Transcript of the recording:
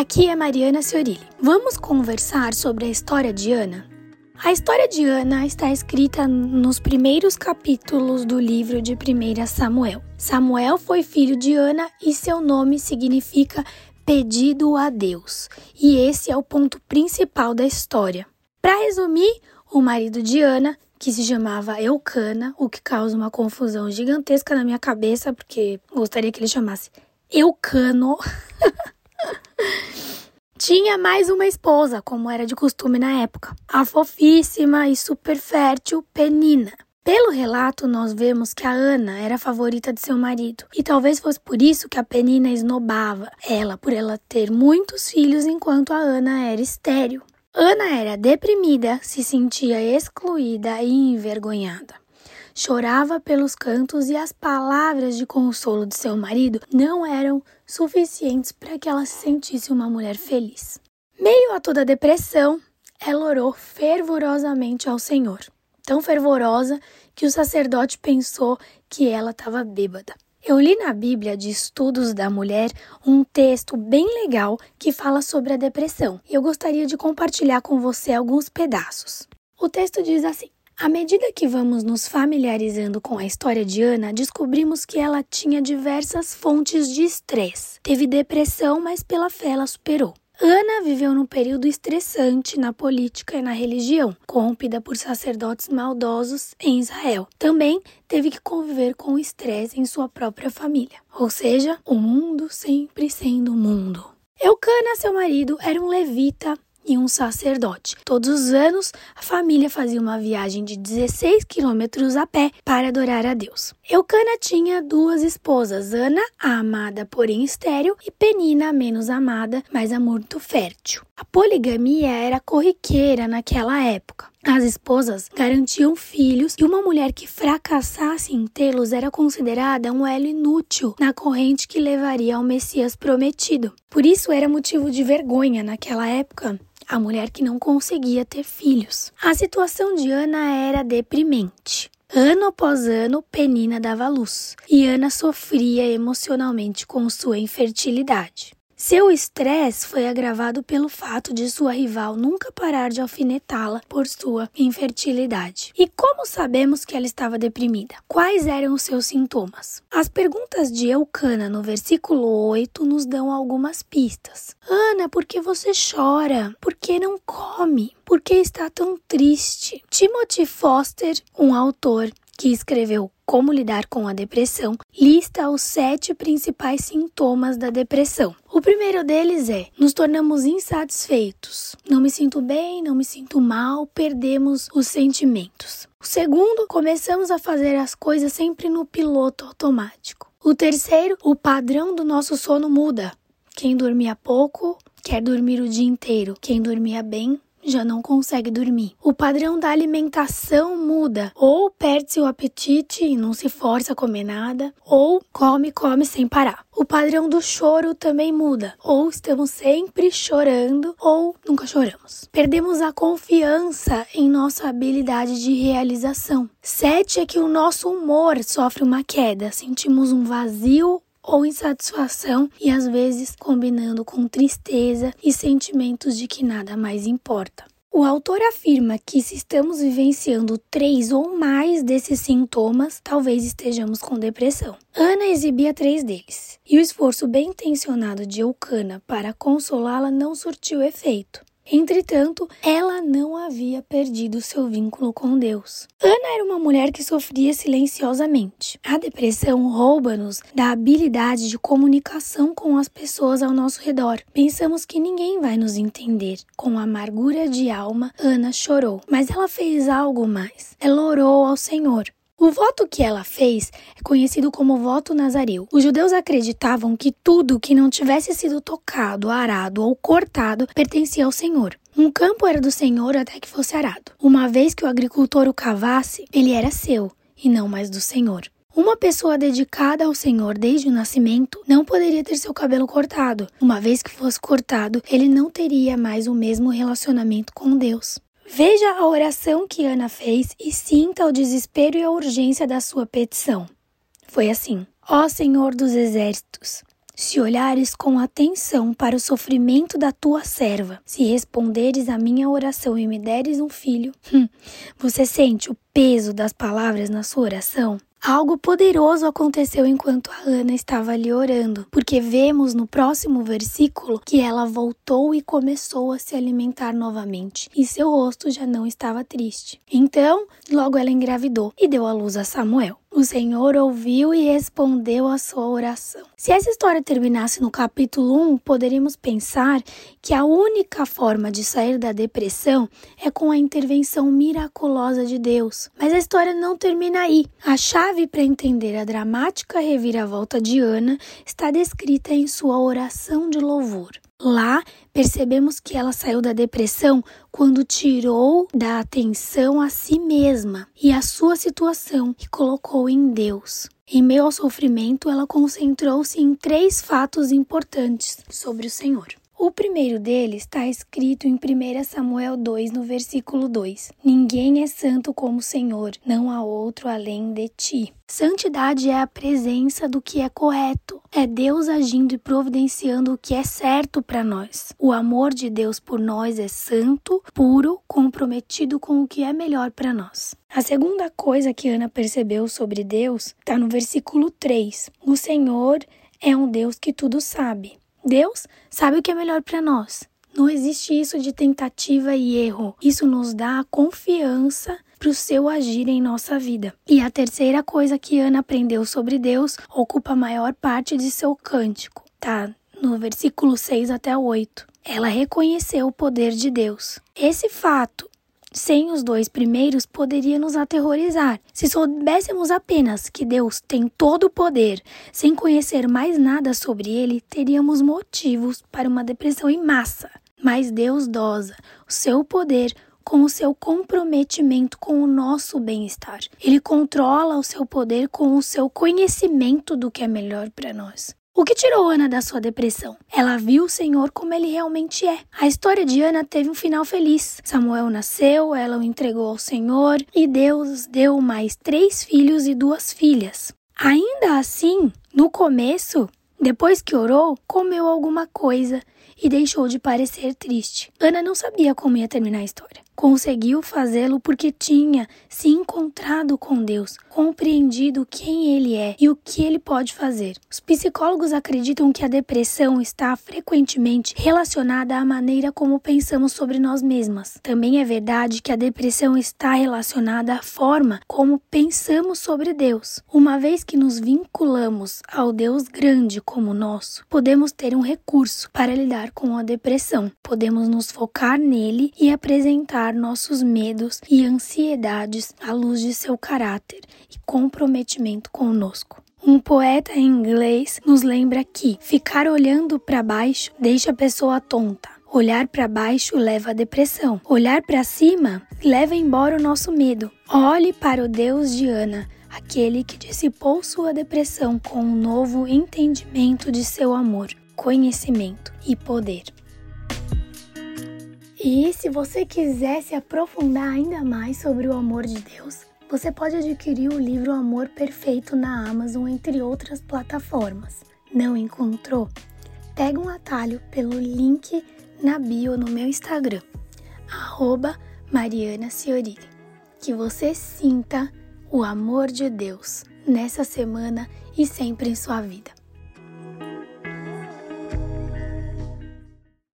aqui é Mariana Ciorilli. Vamos conversar sobre a história de Ana? A história de Ana está escrita nos primeiros capítulos do livro de 1 Samuel. Samuel foi filho de Ana e seu nome significa pedido a Deus. E esse é o ponto principal da história. Para resumir, o marido de Ana, que se chamava Eucana, o que causa uma confusão gigantesca na minha cabeça, porque gostaria que ele chamasse Eucano. Tinha mais uma esposa, como era de costume na época, a fofíssima e super fértil Penina. Pelo relato, nós vemos que a Ana era a favorita de seu marido, e talvez fosse por isso que a Penina esnobava ela, por ela ter muitos filhos enquanto a Ana era estéril. Ana era deprimida, se sentia excluída e envergonhada. Chorava pelos cantos e as palavras de consolo de seu marido não eram suficientes para que ela se sentisse uma mulher feliz. Meio a toda a depressão, ela orou fervorosamente ao Senhor tão fervorosa que o sacerdote pensou que ela estava bêbada. Eu li na Bíblia de Estudos da Mulher um texto bem legal que fala sobre a depressão e eu gostaria de compartilhar com você alguns pedaços. O texto diz assim: à medida que vamos nos familiarizando com a história de Ana, descobrimos que ela tinha diversas fontes de estresse. Teve depressão, mas pela fé ela superou. Ana viveu num período estressante na política e na religião, corrompida por sacerdotes maldosos em Israel. Também teve que conviver com o estresse em sua própria família, ou seja, o mundo sempre sendo mundo. Eucana, seu marido, era um levita e um sacerdote. Todos os anos, a família fazia uma viagem de 16 quilômetros a pé para adorar a Deus. Eucana tinha duas esposas, Ana, a amada porém estéril, e Penina, a menos amada, mas a muito fértil. A poligamia era corriqueira naquela época. As esposas garantiam filhos e uma mulher que fracassasse em tê-los era considerada um elo inútil na corrente que levaria ao Messias prometido. Por isso era motivo de vergonha naquela época a mulher que não conseguia ter filhos. A situação de Ana era deprimente. Ano após ano, Penina dava luz e Ana sofria emocionalmente com sua infertilidade. Seu estresse foi agravado pelo fato de sua rival nunca parar de alfinetá-la por sua infertilidade. E como sabemos que ela estava deprimida? Quais eram os seus sintomas? As perguntas de Eucana no versículo 8 nos dão algumas pistas. Ana, por que você chora? Por que não come? Por que está tão triste? Timothy Foster, um autor que escreveu Como Lidar com a Depressão, lista os sete principais sintomas da depressão. O primeiro deles é: nos tornamos insatisfeitos. Não me sinto bem, não me sinto mal, perdemos os sentimentos. O segundo, começamos a fazer as coisas sempre no piloto automático. O terceiro, o padrão do nosso sono muda. Quem dormia pouco quer dormir o dia inteiro. Quem dormia bem já não consegue dormir. O padrão da alimentação muda, ou perde-se o apetite e não se força a comer nada, ou come, come sem parar. O padrão do choro também muda, ou estamos sempre chorando, ou nunca choramos. Perdemos a confiança em nossa habilidade de realização. Sete é que o nosso humor sofre uma queda, sentimos um vazio ou insatisfação e às vezes combinando com tristeza e sentimentos de que nada mais importa. O autor afirma que se estamos vivenciando três ou mais desses sintomas, talvez estejamos com depressão. Ana exibia três deles, e o esforço bem intencionado de Eucana para consolá-la não surtiu efeito. Entretanto, ela não havia perdido seu vínculo com Deus. Ana era uma mulher que sofria silenciosamente. A depressão rouba-nos da habilidade de comunicação com as pessoas ao nosso redor. Pensamos que ninguém vai nos entender. Com amargura de alma, Ana chorou, mas ela fez algo mais. Ela orou ao Senhor. O voto que ela fez é conhecido como voto nazareu. Os judeus acreditavam que tudo que não tivesse sido tocado, arado ou cortado pertencia ao Senhor. Um campo era do Senhor até que fosse arado. Uma vez que o agricultor o cavasse, ele era seu e não mais do Senhor. Uma pessoa dedicada ao Senhor desde o nascimento não poderia ter seu cabelo cortado. Uma vez que fosse cortado, ele não teria mais o mesmo relacionamento com Deus. Veja a oração que Ana fez e sinta o desespero e a urgência da sua petição. Foi assim: Ó Senhor dos exércitos, se olhares com atenção para o sofrimento da tua serva, se responderes à minha oração e me deres um filho, hum, você sente o peso das palavras na sua oração? Algo poderoso aconteceu enquanto a Ana estava ali orando, porque vemos no próximo versículo que ela voltou e começou a se alimentar novamente, e seu rosto já não estava triste. Então, logo ela engravidou e deu à luz a Samuel. O Senhor ouviu e respondeu a sua oração. Se essa história terminasse no capítulo 1, poderíamos pensar que a única forma de sair da depressão é com a intervenção miraculosa de Deus. Mas a história não termina aí. A chave para entender a dramática reviravolta de Ana está descrita em sua oração de louvor. Lá, percebemos que ela saiu da depressão quando tirou da atenção a si mesma e a sua situação e colocou em Deus. Em meio ao sofrimento, ela concentrou-se em três fatos importantes sobre o Senhor. O primeiro deles está escrito em 1 Samuel 2, no versículo 2: Ninguém é santo como o Senhor, não há outro além de ti. Santidade é a presença do que é correto, é Deus agindo e providenciando o que é certo para nós. O amor de Deus por nós é santo, puro, comprometido com o que é melhor para nós. A segunda coisa que Ana percebeu sobre Deus está no versículo 3. O Senhor é um Deus que tudo sabe. Deus sabe o que é melhor para nós. Não existe isso de tentativa e erro. Isso nos dá confiança para o seu agir em nossa vida. E a terceira coisa que Ana aprendeu sobre Deus ocupa a maior parte de seu cântico, tá? No versículo 6 até 8. Ela reconheceu o poder de Deus. Esse fato sem os dois primeiros poderia nos aterrorizar. Se soubéssemos apenas que Deus tem todo o poder, sem conhecer mais nada sobre ele, teríamos motivos para uma depressão em massa. Mas Deus dosa o seu poder com o seu comprometimento com o nosso bem-estar. Ele controla o seu poder com o seu conhecimento do que é melhor para nós. O que tirou Ana da sua depressão? Ela viu o Senhor como ele realmente é. A história de Ana teve um final feliz. Samuel nasceu, ela o entregou ao Senhor e Deus deu mais três filhos e duas filhas. Ainda assim, no começo, depois que orou, comeu alguma coisa e deixou de parecer triste. Ana não sabia como ia terminar a história. Conseguiu fazê-lo porque tinha se encontrado com Deus, compreendido quem Ele é e o que Ele pode fazer. Os psicólogos acreditam que a depressão está frequentemente relacionada à maneira como pensamos sobre nós mesmas. Também é verdade que a depressão está relacionada à forma como pensamos sobre Deus. Uma vez que nos vinculamos ao Deus grande como nosso, podemos ter um recurso para lidar com a depressão. Podemos nos focar nele e apresentar nossos medos e ansiedades à luz de seu caráter e comprometimento conosco. Um poeta em inglês nos lembra que ficar olhando para baixo deixa a pessoa tonta. Olhar para baixo leva à depressão. Olhar para cima leva embora o nosso medo. Olhe para o Deus de Ana, aquele que dissipou sua depressão com um novo entendimento de seu amor, conhecimento e poder. E se você quiser se aprofundar ainda mais sobre o amor de Deus, você pode adquirir o livro Amor Perfeito na Amazon, entre outras plataformas. Não encontrou? Pega um atalho pelo link na bio no meu Instagram, arroba Mariana Ciorini. Que você sinta o amor de Deus nessa semana e sempre em sua vida.